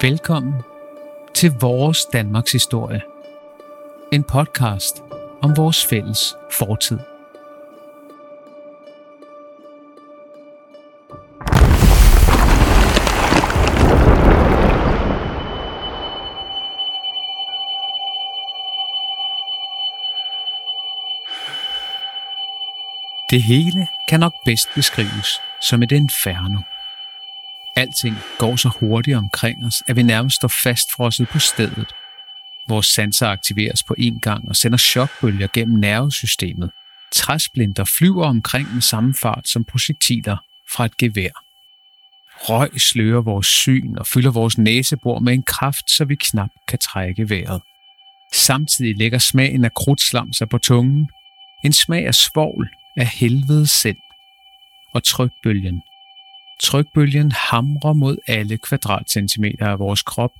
Velkommen til Vores Danmarks Historie. En podcast om vores fælles fortid. Det hele kan nok bedst beskrives som et inferno. Alting går så hurtigt omkring os, at vi nærmest står fastfrosset på stedet. Vores sanser aktiveres på en gang og sender chokbølger gennem nervesystemet. Træsplinter flyver omkring med samme fart som projektiler fra et gevær. Røg slører vores syn og fylder vores næsebor med en kraft, så vi knap kan trække vejret. Samtidig lægger smagen af krudtslam sig på tungen. En smag af svovl af helvede selv. Og trykbølgen Trykbølgen hamrer mod alle kvadratcentimeter af vores krop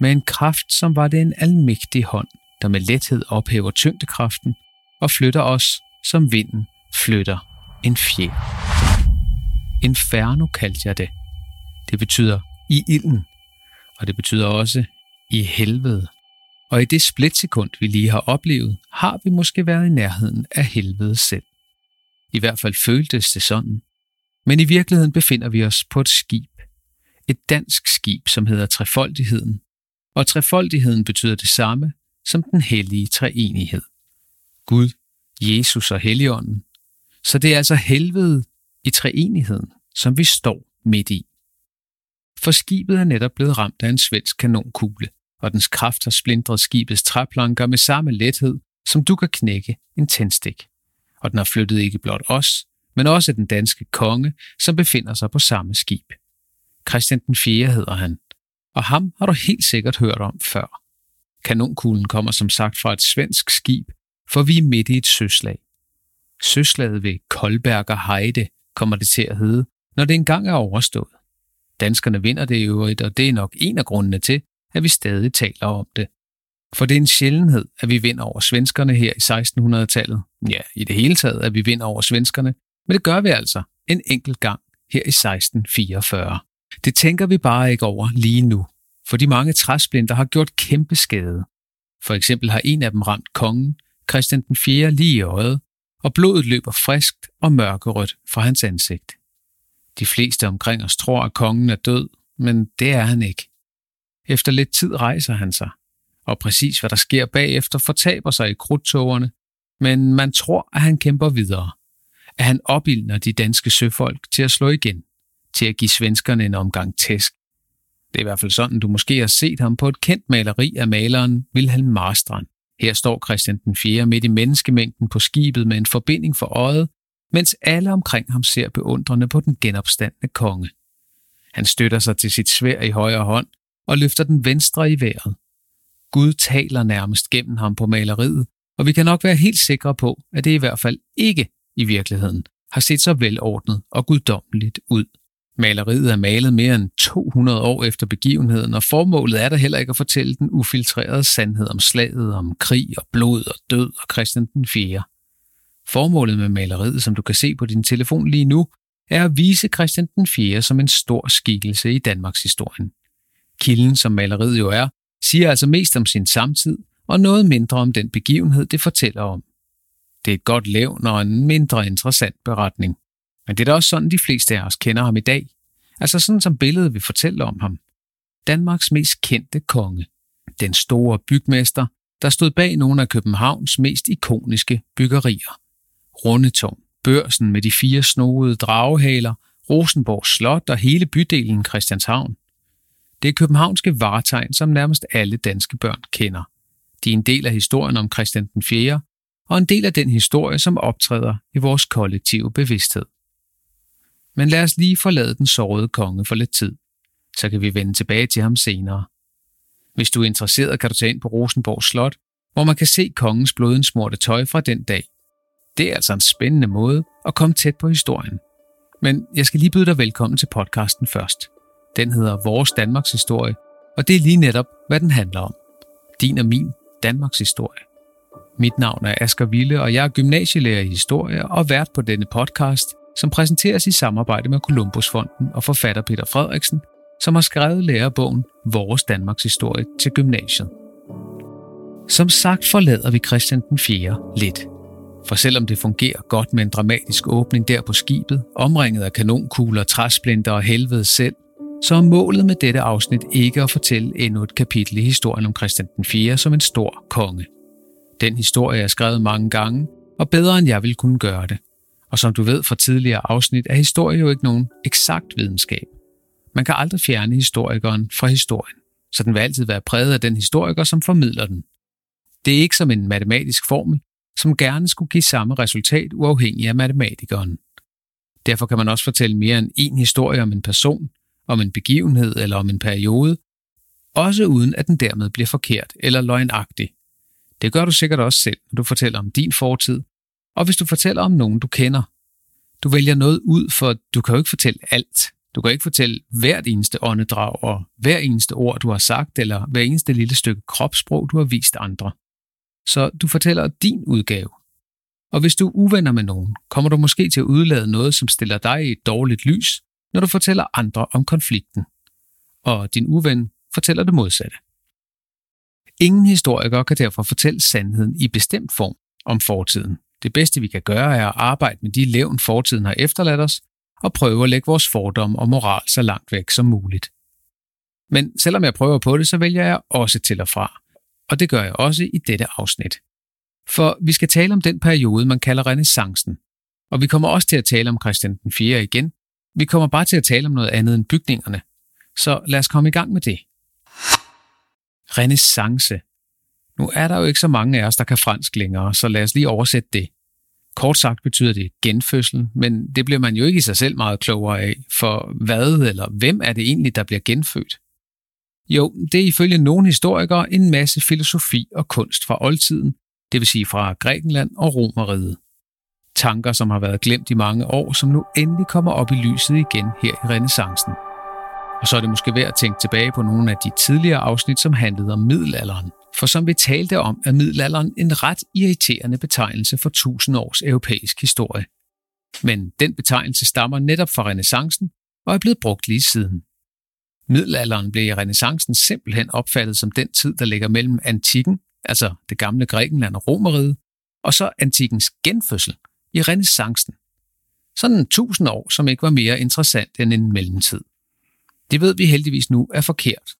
med en kraft, som var det en almægtig hånd, der med lethed ophæver tyngdekraften og flytter os, som vinden flytter en fjer. Inferno kaldte jeg det. Det betyder i ilden, og det betyder også i helvede. Og i det splitsekund, vi lige har oplevet, har vi måske været i nærheden af helvede selv. I hvert fald føltes det sådan, men i virkeligheden befinder vi os på et skib. Et dansk skib, som hedder Trefoldigheden. Og trefoldigheden betyder det samme som den hellige treenighed. Gud, Jesus og Helligånden. Så det er altså helvede i treenigheden, som vi står midt i. For skibet er netop blevet ramt af en svensk kanonkugle, og dens kraft har splindret skibets træplanker med samme lethed, som du kan knække en tændstik. Og den har flyttet ikke blot os, men også den danske konge, som befinder sig på samme skib. Christian den 4. hedder han, og ham har du helt sikkert hørt om før. Kanonkuglen kommer som sagt fra et svensk skib, for vi er midt i et søslag. Søslaget ved Koldberger Heide kommer det til at hedde, når det engang er overstået. Danskerne vinder det i øvrigt, og det er nok en af grundene til, at vi stadig taler om det. For det er en sjældenhed, at vi vinder over svenskerne her i 1600-tallet. Ja, i det hele taget, at vi vinder over svenskerne, men det gør vi altså en enkelt gang her i 1644. Det tænker vi bare ikke over lige nu, for de mange træsplinter har gjort kæmpe skade. For eksempel har en af dem ramt kongen, Christian den 4. lige i øjet, og blodet løber friskt og mørkerødt fra hans ansigt. De fleste omkring os tror, at kongen er død, men det er han ikke. Efter lidt tid rejser han sig, og præcis hvad der sker bagefter fortaber sig i krudtogerne, men man tror, at han kæmper videre at han opildner de danske søfolk til at slå igen, til at give svenskerne en omgang tæsk. Det er i hvert fald sådan, du måske har set ham på et kendt maleri af maleren Wilhelm Marstrand. Her står Christian den 4. midt i menneskemængden på skibet med en forbinding for øjet, mens alle omkring ham ser beundrende på den genopstandende konge. Han støtter sig til sit svær i højre hånd og løfter den venstre i vejret. Gud taler nærmest gennem ham på maleriet, og vi kan nok være helt sikre på, at det i hvert fald ikke i virkeligheden, har set så velordnet og guddommeligt ud. Maleriet er malet mere end 200 år efter begivenheden, og formålet er der heller ikke at fortælle den ufiltrerede sandhed om slaget, om krig og blod og død og Christian den 4. Formålet med maleriet, som du kan se på din telefon lige nu, er at vise Christian den 4. som en stor skikkelse i Danmarks historien. Kilden, som maleriet jo er, siger altså mest om sin samtid og noget mindre om den begivenhed, det fortæller om. Det er et godt levn og en mindre interessant beretning. Men det er da også sådan, de fleste af os kender ham i dag. Altså sådan som billedet vil fortælle om ham. Danmarks mest kendte konge. Den store bygmester, der stod bag nogle af Københavns mest ikoniske byggerier. Rundetårn, børsen med de fire snoede dragehaler, Rosenborg Slot og hele bydelen Christianshavn. Det er københavnske varetegn, som nærmest alle danske børn kender. De er en del af historien om Christian den 4., og en del af den historie, som optræder i vores kollektive bevidsthed. Men lad os lige forlade den sårede konge for lidt tid, så kan vi vende tilbage til ham senere. Hvis du er interesseret, kan du tage ind på Rosenborg Slot, hvor man kan se kongens blodensmorte tøj fra den dag. Det er altså en spændende måde at komme tæt på historien. Men jeg skal lige byde dig velkommen til podcasten først. Den hedder Vores Danmarks Historie, og det er lige netop, hvad den handler om. Din og min Danmarks Historie. Mit navn er Asger Ville, og jeg er gymnasielærer i historie og vært på denne podcast, som præsenteres i samarbejde med Columbusfonden og forfatter Peter Frederiksen, som har skrevet lærebogen Vores Danmarks Historie til gymnasiet. Som sagt forlader vi Christian den 4. lidt. For selvom det fungerer godt med en dramatisk åbning der på skibet, omringet af kanonkugler, træsplinter og helvede selv, så er målet med dette afsnit ikke at fortælle endnu et kapitel i historien om Christian den 4. som en stor konge. Den historie er skrevet mange gange, og bedre end jeg vil kunne gøre det. Og som du ved fra tidligere afsnit, er historie jo ikke nogen eksakt videnskab. Man kan aldrig fjerne historikeren fra historien, så den vil altid være præget af den historiker, som formidler den. Det er ikke som en matematisk formel, som gerne skulle give samme resultat uafhængig af matematikeren. Derfor kan man også fortælle mere end en historie om en person, om en begivenhed eller om en periode, også uden at den dermed bliver forkert eller løgnagtig. Det gør du sikkert også selv, når du fortæller om din fortid, og hvis du fortæller om nogen, du kender. Du vælger noget ud, for du kan jo ikke fortælle alt. Du kan ikke fortælle hvert eneste åndedrag og hver eneste ord, du har sagt, eller hver eneste lille stykke kropssprog, du har vist andre. Så du fortæller din udgave. Og hvis du er uvenner med nogen, kommer du måske til at udlade noget, som stiller dig i et dårligt lys, når du fortæller andre om konflikten. Og din uven fortæller det modsatte. Ingen historiker kan derfor fortælle sandheden i bestemt form om fortiden. Det bedste vi kan gøre er at arbejde med de levn fortiden har efterladt os, og prøve at lægge vores fordomme og moral så langt væk som muligt. Men selvom jeg prøver på det, så vælger jeg også til og fra. Og det gør jeg også i dette afsnit. For vi skal tale om den periode, man kalder renaissancen. Og vi kommer også til at tale om Christian den 4. igen. Vi kommer bare til at tale om noget andet end bygningerne. Så lad os komme i gang med det. Renaissance. Nu er der jo ikke så mange af os, der kan fransk længere, så lad os lige oversætte det. Kort sagt betyder det genfødsel, men det bliver man jo ikke i sig selv meget klogere af, for hvad eller hvem er det egentlig, der bliver genfødt? Jo, det er ifølge nogle historikere en masse filosofi og kunst fra oldtiden, det vil sige fra Grækenland og Romeriet. Tanker, som har været glemt i mange år, som nu endelig kommer op i lyset igen her i renaissancen. Og så er det måske værd at tænke tilbage på nogle af de tidligere afsnit, som handlede om middelalderen. For som vi talte om, er middelalderen en ret irriterende betegnelse for tusind års europæisk historie. Men den betegnelse stammer netop fra renaissancen og er blevet brugt lige siden. Middelalderen blev i renaissancen simpelthen opfattet som den tid, der ligger mellem antikken, altså det gamle Grækenland og Romeriet, og så antikkens genfødsel i renaissancen. Sådan tusind år, som ikke var mere interessant end en mellemtid. Det ved vi heldigvis nu er forkert.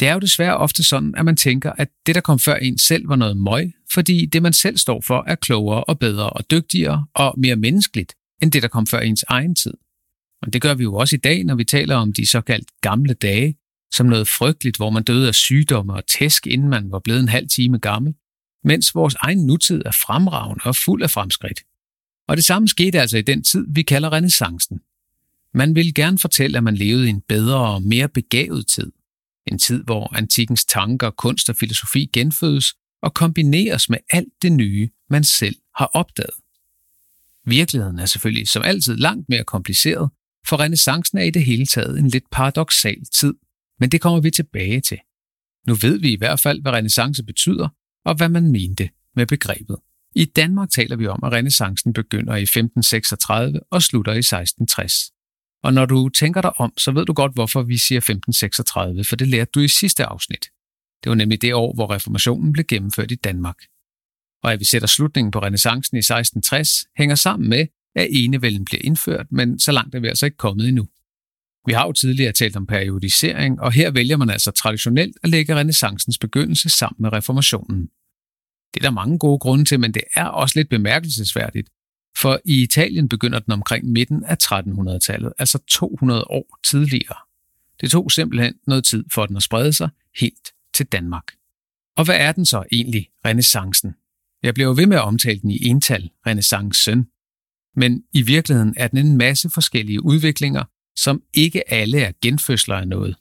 Det er jo desværre ofte sådan, at man tænker, at det, der kom før en selv, var noget møg, fordi det, man selv står for, er klogere og bedre og dygtigere og mere menneskeligt, end det, der kom før ens egen tid. Og det gør vi jo også i dag, når vi taler om de såkaldt gamle dage, som noget frygteligt, hvor man døde af sygdomme og tæsk, inden man var blevet en halv time gammel, mens vores egen nutid er fremragende og fuld af fremskridt. Og det samme skete altså i den tid, vi kalder renaissancen, man vil gerne fortælle, at man levede i en bedre og mere begavet tid. En tid, hvor antikkens tanker, kunst og filosofi genfødes og kombineres med alt det nye, man selv har opdaget. Virkeligheden er selvfølgelig som altid langt mere kompliceret, for renaissancen er i det hele taget en lidt paradoxal tid, men det kommer vi tilbage til. Nu ved vi i hvert fald, hvad renaissance betyder, og hvad man mente med begrebet. I Danmark taler vi om, at renaissancen begynder i 1536 og slutter i 1660. Og når du tænker dig om, så ved du godt, hvorfor vi siger 1536, for det lærte du i sidste afsnit. Det var nemlig det år, hvor reformationen blev gennemført i Danmark. Og at vi sætter slutningen på renaissancen i 1660, hænger sammen med, at enevælden bliver indført, men så langt er vi altså ikke kommet endnu. Vi har jo tidligere talt om periodisering, og her vælger man altså traditionelt at lægge renaissancens begyndelse sammen med reformationen. Det er der mange gode grunde til, men det er også lidt bemærkelsesværdigt, for i Italien begynder den omkring midten af 1300-tallet, altså 200 år tidligere. Det tog simpelthen noget tid for den at sprede sig helt til Danmark. Og hvad er den så egentlig, renaissancen? Jeg bliver jo ved med at omtale den i ental, renaissancen. Men i virkeligheden er den en masse forskellige udviklinger, som ikke alle er genfødsler af noget.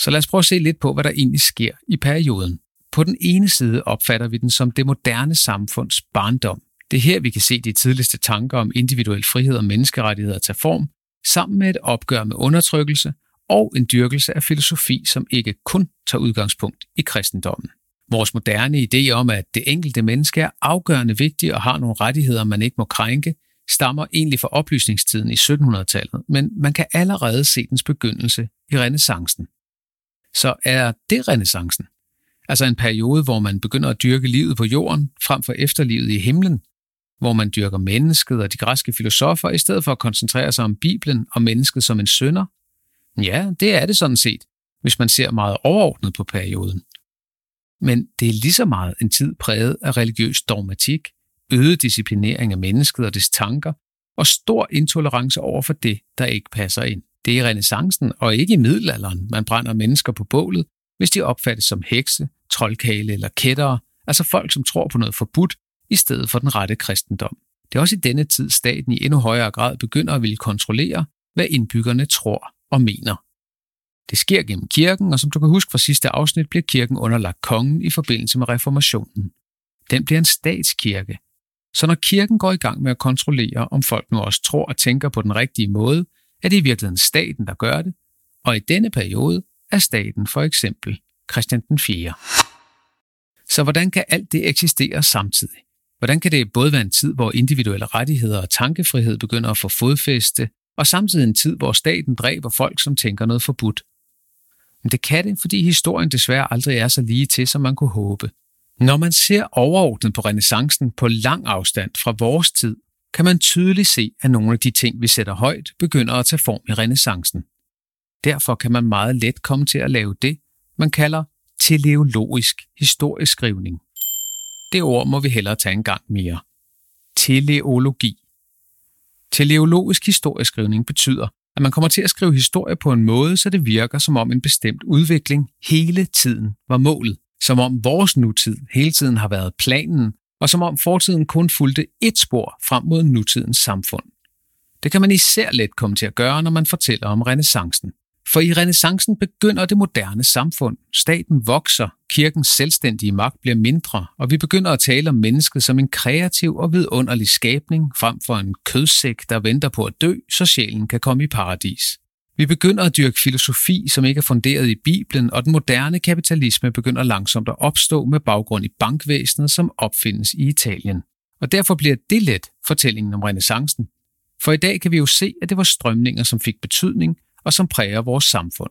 Så lad os prøve at se lidt på, hvad der egentlig sker i perioden. På den ene side opfatter vi den som det moderne samfunds barndom, det er her, vi kan se de tidligste tanker om individuel frihed og menneskerettigheder tage form, sammen med et opgør med undertrykkelse og en dyrkelse af filosofi, som ikke kun tager udgangspunkt i kristendommen. Vores moderne idé om, at det enkelte menneske er afgørende vigtigt og har nogle rettigheder, man ikke må krænke, stammer egentlig fra oplysningstiden i 1700-tallet, men man kan allerede se dens begyndelse i renaissancen. Så er det renaissancen? Altså en periode, hvor man begynder at dyrke livet på jorden frem for efterlivet i himlen, hvor man dyrker mennesket og de græske filosofer, i stedet for at koncentrere sig om Bibelen og mennesket som en sønder? Ja, det er det sådan set, hvis man ser meget overordnet på perioden. Men det er lige så meget en tid præget af religiøs dogmatik, øget disciplinering af mennesket og dets tanker, og stor intolerance over for det, der ikke passer ind. Det er i renaissancen og ikke i middelalderen, man brænder mennesker på bålet, hvis de opfattes som hekse, troldkale eller kættere, altså folk, som tror på noget forbudt, i stedet for den rette kristendom. Det er også i denne tid, staten i endnu højere grad begynder at ville kontrollere, hvad indbyggerne tror og mener. Det sker gennem kirken, og som du kan huske fra sidste afsnit, bliver kirken underlagt kongen i forbindelse med reformationen. Den bliver en statskirke. Så når kirken går i gang med at kontrollere, om folk nu også tror og tænker på den rigtige måde, er det i virkeligheden staten, der gør det, og i denne periode er staten for eksempel Christian den 4. Så hvordan kan alt det eksistere samtidig? Hvordan kan det både være en tid, hvor individuelle rettigheder og tankefrihed begynder at få fodfæste, og samtidig en tid, hvor staten dræber folk, som tænker noget forbudt? Men det kan det, fordi historien desværre aldrig er så lige til, som man kunne håbe. Når man ser overordnet på renaissancen på lang afstand fra vores tid, kan man tydeligt se, at nogle af de ting, vi sætter højt, begynder at tage form i renaissancen. Derfor kan man meget let komme til at lave det, man kalder teleologisk historieskrivning. Det ord må vi hellere tage en gang mere. Teleologi. Teleologisk historieskrivning betyder, at man kommer til at skrive historie på en måde, så det virker som om en bestemt udvikling hele tiden var målet. Som om vores nutid hele tiden har været planen, og som om fortiden kun fulgte et spor frem mod nutidens samfund. Det kan man især let komme til at gøre, når man fortæller om renaissancen. For i renaissancen begynder det moderne samfund. Staten vokser, kirkens selvstændige magt bliver mindre, og vi begynder at tale om mennesket som en kreativ og vidunderlig skabning, frem for en kødsæk, der venter på at dø, så sjælen kan komme i paradis. Vi begynder at dyrke filosofi, som ikke er funderet i Bibelen, og den moderne kapitalisme begynder langsomt at opstå med baggrund i bankvæsenet, som opfindes i Italien. Og derfor bliver det let fortællingen om renaissancen. For i dag kan vi jo se, at det var strømninger, som fik betydning, og som præger vores samfund.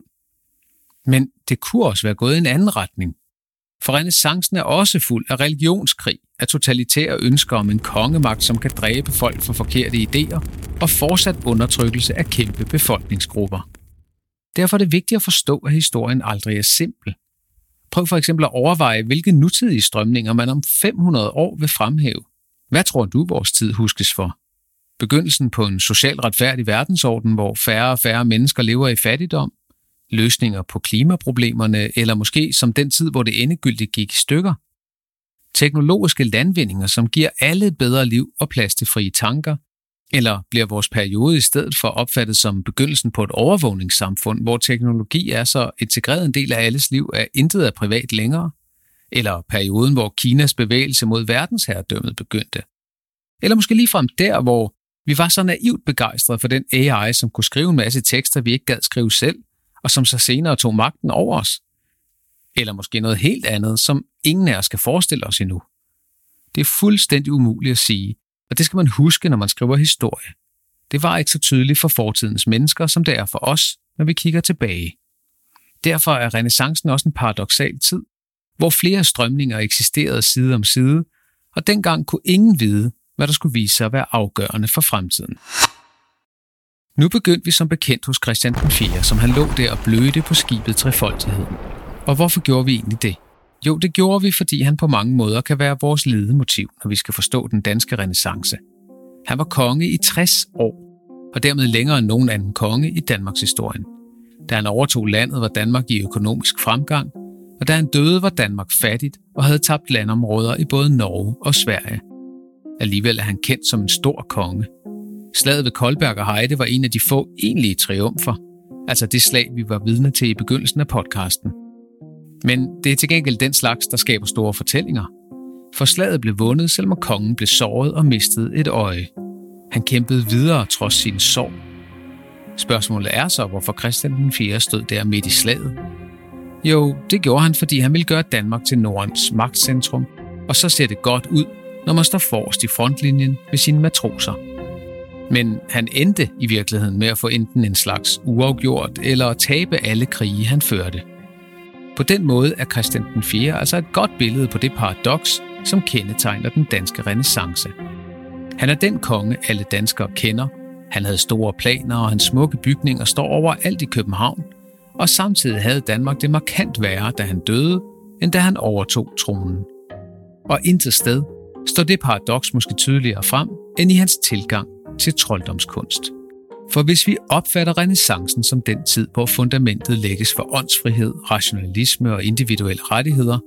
Men det kunne også være gået i en anden retning. For renaissancen er også fuld af religionskrig, af totalitære ønsker om en kongemagt, som kan dræbe folk for forkerte idéer, og fortsat undertrykkelse af kæmpe befolkningsgrupper. Derfor er det vigtigt at forstå, at historien aldrig er simpel. Prøv for eksempel at overveje, hvilke nutidige strømninger man om 500 år vil fremhæve. Hvad tror du, vores tid huskes for? Begyndelsen på en socialt retfærdig verdensorden, hvor færre og færre mennesker lever i fattigdom, løsninger på klimaproblemerne, eller måske som den tid, hvor det endegyldigt gik i stykker. Teknologiske landvindinger, som giver alle et bedre liv og plads til frie tanker, eller bliver vores periode i stedet for opfattet som begyndelsen på et overvågningssamfund, hvor teknologi er så integreret en del af alles liv, at intet er privat længere? Eller perioden, hvor Kinas bevægelse mod verdensherredømmet begyndte? Eller måske ligefrem der, hvor vi var så naivt begejstrede for den AI, som kunne skrive en masse tekster, vi ikke gad skrive selv, og som så senere tog magten over os. Eller måske noget helt andet, som ingen af os kan forestille os endnu. Det er fuldstændig umuligt at sige, og det skal man huske, når man skriver historie. Det var ikke så tydeligt for fortidens mennesker, som det er for os, når vi kigger tilbage. Derfor er renaissancen også en paradoxal tid, hvor flere strømninger eksisterede side om side, og dengang kunne ingen vide, hvad der skulle vise sig at være afgørende for fremtiden. Nu begyndte vi som bekendt hos Christian den 4., som han lå der og blødte på skibet Trefoldigheden. Og hvorfor gjorde vi egentlig det? Jo, det gjorde vi, fordi han på mange måder kan være vores ledemotiv, når vi skal forstå den danske renaissance. Han var konge i 60 år, og dermed længere end nogen anden konge i Danmarks historie. Da han overtog landet, var Danmark i økonomisk fremgang, og da han døde, var Danmark fattigt og havde tabt landområder i både Norge og Sverige. Alligevel er han kendt som en stor konge. Slaget ved Koldberg og Heide var en af de få egentlige triumfer, altså det slag, vi var vidne til i begyndelsen af podcasten. Men det er til gengæld den slags, der skaber store fortællinger. For slaget blev vundet, selvom kongen blev såret og mistede et øje. Han kæmpede videre trods sin sorg. Spørgsmålet er så, hvorfor Christian den 4. stod der midt i slaget. Jo, det gjorde han, fordi han ville gøre Danmark til Nordens magtcentrum, og så ser det godt ud når man står forrest i frontlinjen med sine matroser. Men han endte i virkeligheden med at få enten en slags uafgjort eller at tabe alle krige, han førte. På den måde er Christian den 4. altså et godt billede på det paradoks, som kendetegner den danske renaissance. Han er den konge, alle danskere kender. Han havde store planer, og hans smukke bygninger står overalt i København. Og samtidig havde Danmark det markant værre, da han døde, end da han overtog tronen. Og intet sted står det paradoks måske tydeligere frem, end i hans tilgang til trolddomskunst. For hvis vi opfatter renaissancen som den tid, hvor fundamentet lægges for åndsfrihed, rationalisme og individuelle rettigheder,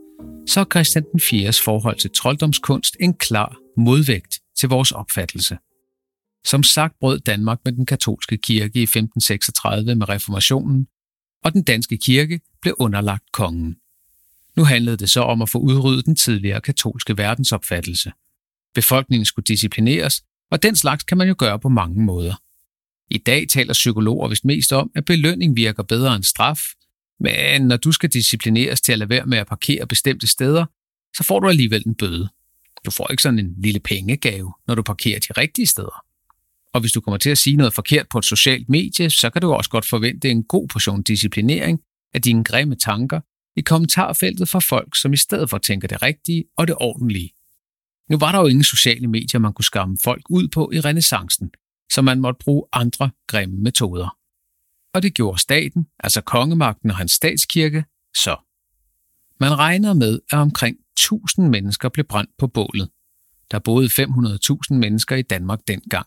så er Christian den 4's forhold til trolddomskunst en klar modvægt til vores opfattelse. Som sagt brød Danmark med den katolske kirke i 1536 med reformationen, og den danske kirke blev underlagt kongen. Nu handlede det så om at få udryddet den tidligere katolske verdensopfattelse. Befolkningen skulle disciplineres, og den slags kan man jo gøre på mange måder. I dag taler psykologer vist mest om, at belønning virker bedre end straf, men når du skal disciplineres til at lade være med at parkere bestemte steder, så får du alligevel en bøde. Du får ikke sådan en lille pengegave, når du parkerer de rigtige steder. Og hvis du kommer til at sige noget forkert på et socialt medie, så kan du også godt forvente en god portion disciplinering af dine grimme tanker i kommentarfeltet fra folk, som i stedet for tænker det rigtige og det ordentlige. Nu var der jo ingen sociale medier, man kunne skamme folk ud på i renaissancen, så man måtte bruge andre grimme metoder. Og det gjorde staten, altså kongemagten og hans statskirke, så. Man regner med, at omkring 1000 mennesker blev brændt på bålet. Der boede 500.000 mennesker i Danmark dengang.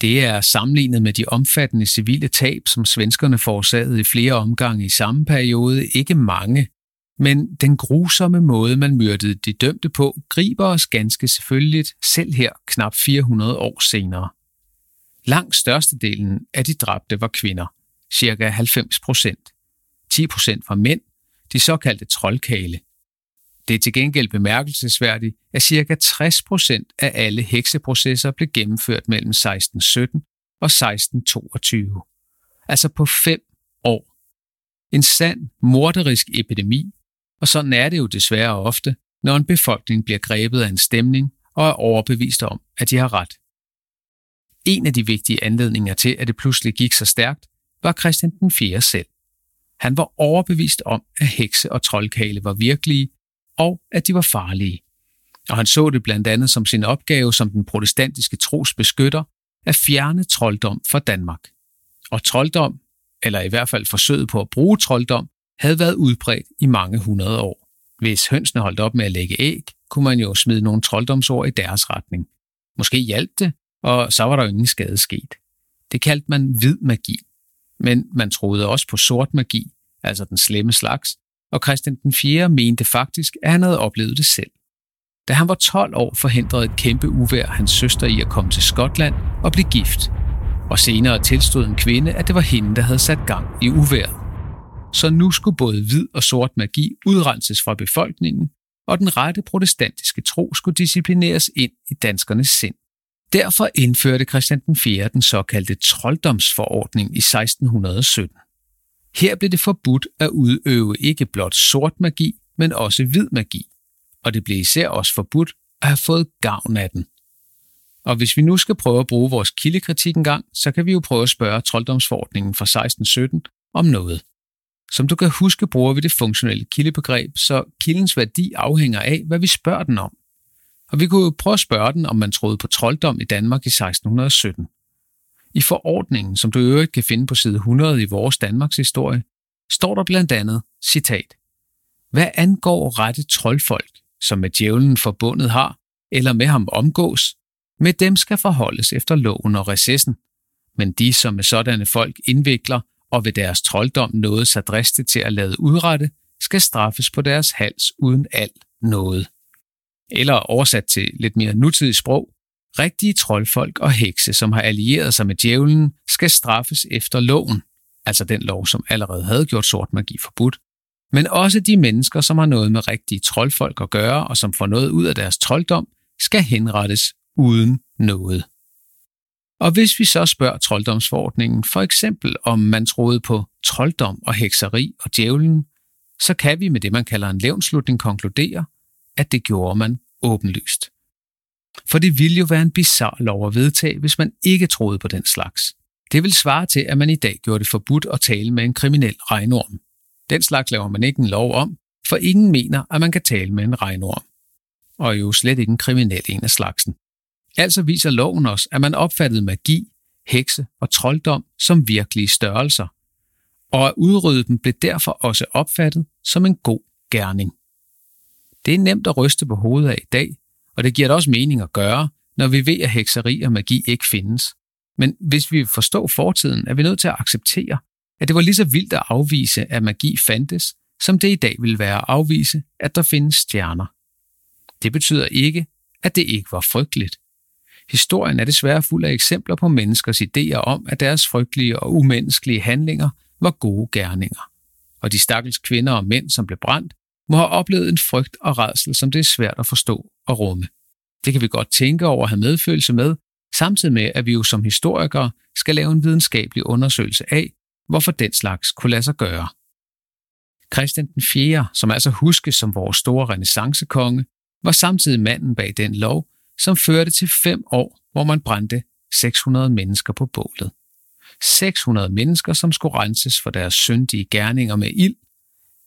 Det er sammenlignet med de omfattende civile tab, som svenskerne forårsagede i flere omgange i samme periode, ikke mange, men den grusomme måde, man myrdede de dømte på, griber os ganske selvfølgeligt selv her knap 400 år senere. Langt størstedelen af de dræbte var kvinder, cirka 90 procent. 10 procent var mænd, de såkaldte troldkale. Det er til gengæld bemærkelsesværdigt, at ca. 60 procent af alle hekseprocesser blev gennemført mellem 1617 og 1622. Altså på fem år. En sand, morderisk epidemi, og sådan er det jo desværre ofte, når en befolkning bliver grebet af en stemning og er overbevist om, at de har ret. En af de vigtige anledninger til, at det pludselig gik så stærkt, var Christian den 4. selv. Han var overbevist om, at hekse og troldkale var virkelige, og at de var farlige. Og han så det blandt andet som sin opgave som den protestantiske tros beskytter at fjerne trolddom fra Danmark. Og trolddom, eller i hvert fald forsøget på at bruge trolddom, havde været udbredt i mange hundrede år. Hvis hønsene holdt op med at lægge æg, kunne man jo smide nogle trolddomsord i deres retning. Måske hjalp det, og så var der jo ingen skade sket. Det kaldte man hvid magi. Men man troede også på sort magi, altså den slemme slags, og Christian den 4. mente faktisk, at han havde oplevet det selv. Da han var 12 år, forhindrede et kæmpe uvær hans søster i at komme til Skotland og blive gift, og senere tilstod en kvinde, at det var hende, der havde sat gang i uværet så nu skulle både hvid og sort magi udrenses fra befolkningen, og den rette protestantiske tro skulle disciplineres ind i danskernes sind. Derfor indførte Christian den 4. den såkaldte trolddomsforordning i 1617. Her blev det forbudt at udøve ikke blot sort magi, men også hvid magi, og det blev især også forbudt at have fået gavn af den. Og hvis vi nu skal prøve at bruge vores kildekritik en gang, så kan vi jo prøve at spørge trolddomsforordningen fra 1617 om noget. Som du kan huske, bruger vi det funktionelle kildebegreb, så kildens værdi afhænger af, hvad vi spørger den om. Og vi kunne jo prøve at spørge den, om man troede på trolddom i Danmark i 1617. I forordningen, som du i øvrigt kan finde på side 100 i vores Danmarks historie, står der blandt andet, citat, Hvad angår rette troldfolk, som med djævlen forbundet har, eller med ham omgås, med dem skal forholdes efter loven og recessen. Men de, som med sådanne folk indvikler og ved deres trolddom noget sig driste til at lade udrette, skal straffes på deres hals uden al noget. Eller oversat til lidt mere nutidigt sprog, rigtige troldfolk og hekse, som har allieret sig med djævlen, skal straffes efter loven, altså den lov, som allerede havde gjort sort magi forbudt, men også de mennesker, som har noget med rigtige troldfolk at gøre, og som får noget ud af deres trolddom, skal henrettes uden noget. Og hvis vi så spørger trolddomsforordningen, for eksempel om man troede på trolddom og hekseri og djævlen, så kan vi med det, man kalder en levnslutning konkludere, at det gjorde man åbenlyst. For det ville jo være en bizar lov at vedtage, hvis man ikke troede på den slags. Det vil svare til, at man i dag gjorde det forbudt at tale med en kriminel regnorm. Den slags laver man ikke en lov om, for ingen mener, at man kan tale med en regnorm. Og jo slet ikke en kriminel en af slagsen. Altså viser loven os, at man opfattede magi, hekse og trolddom som virkelige størrelser, og at udrydde dem blev derfor også opfattet som en god gerning. Det er nemt at ryste på hovedet af i dag, og det giver da også mening at gøre, når vi ved, at hekseri og magi ikke findes. Men hvis vi vil forstå fortiden, er vi nødt til at acceptere, at det var lige så vildt at afvise, at magi fandtes, som det i dag vil være at afvise, at der findes stjerner. Det betyder ikke, at det ikke var frygteligt. Historien er desværre fuld af eksempler på menneskers idéer om, at deres frygtelige og umenneskelige handlinger var gode gerninger. Og de stakkels kvinder og mænd, som blev brændt, må have oplevet en frygt og redsel, som det er svært at forstå og rumme. Det kan vi godt tænke over at have medfølelse med, samtidig med, at vi jo som historikere skal lave en videnskabelig undersøgelse af, hvorfor den slags kunne lade sig gøre. Christian den 4., som altså huskes som vores store renaissancekonge, var samtidig manden bag den lov, som førte til fem år, hvor man brændte 600 mennesker på bålet. 600 mennesker, som skulle renses for deres syndige gerninger med ild,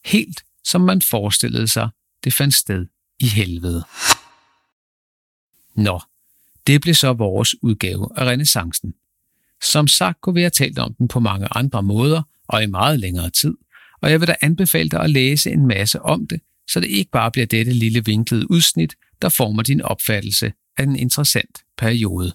helt som man forestillede sig, det fandt sted i helvede. Nå, det blev så vores udgave af renaissancen. Som sagt kunne vi have talt om den på mange andre måder og i meget længere tid, og jeg vil da anbefale dig at læse en masse om det, så det ikke bare bliver dette lille vinklede udsnit, der former din opfattelse af en interessant periode.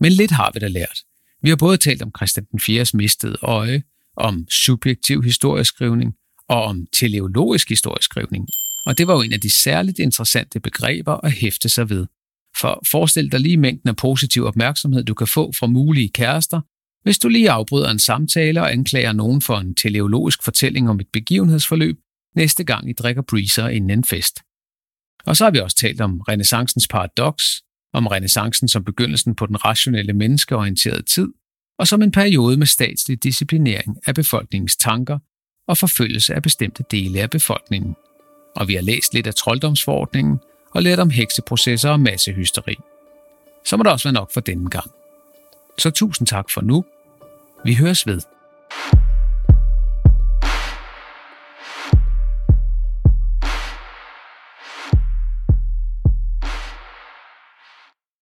Men lidt har vi da lært. Vi har både talt om Christian den 4.s mistede øje, om subjektiv historieskrivning og om teleologisk historieskrivning. Og det var jo en af de særligt interessante begreber at hæfte sig ved. For forestil dig lige mængden af positiv opmærksomhed, du kan få fra mulige kærester, hvis du lige afbryder en samtale og anklager nogen for en teleologisk fortælling om et begivenhedsforløb, næste gang I drikker breezer inden en fest. Og så har vi også talt om renaissancens paradoks, om renaissancen som begyndelsen på den rationelle menneskeorienterede tid, og som en periode med statslig disciplinering af befolkningens tanker og forfølgelse af bestemte dele af befolkningen. Og vi har læst lidt af trolddomsforordningen og lært om hekseprocesser og massehysteri. Så må det også være nok for denne gang. Så tusind tak for nu. Vi høres ved.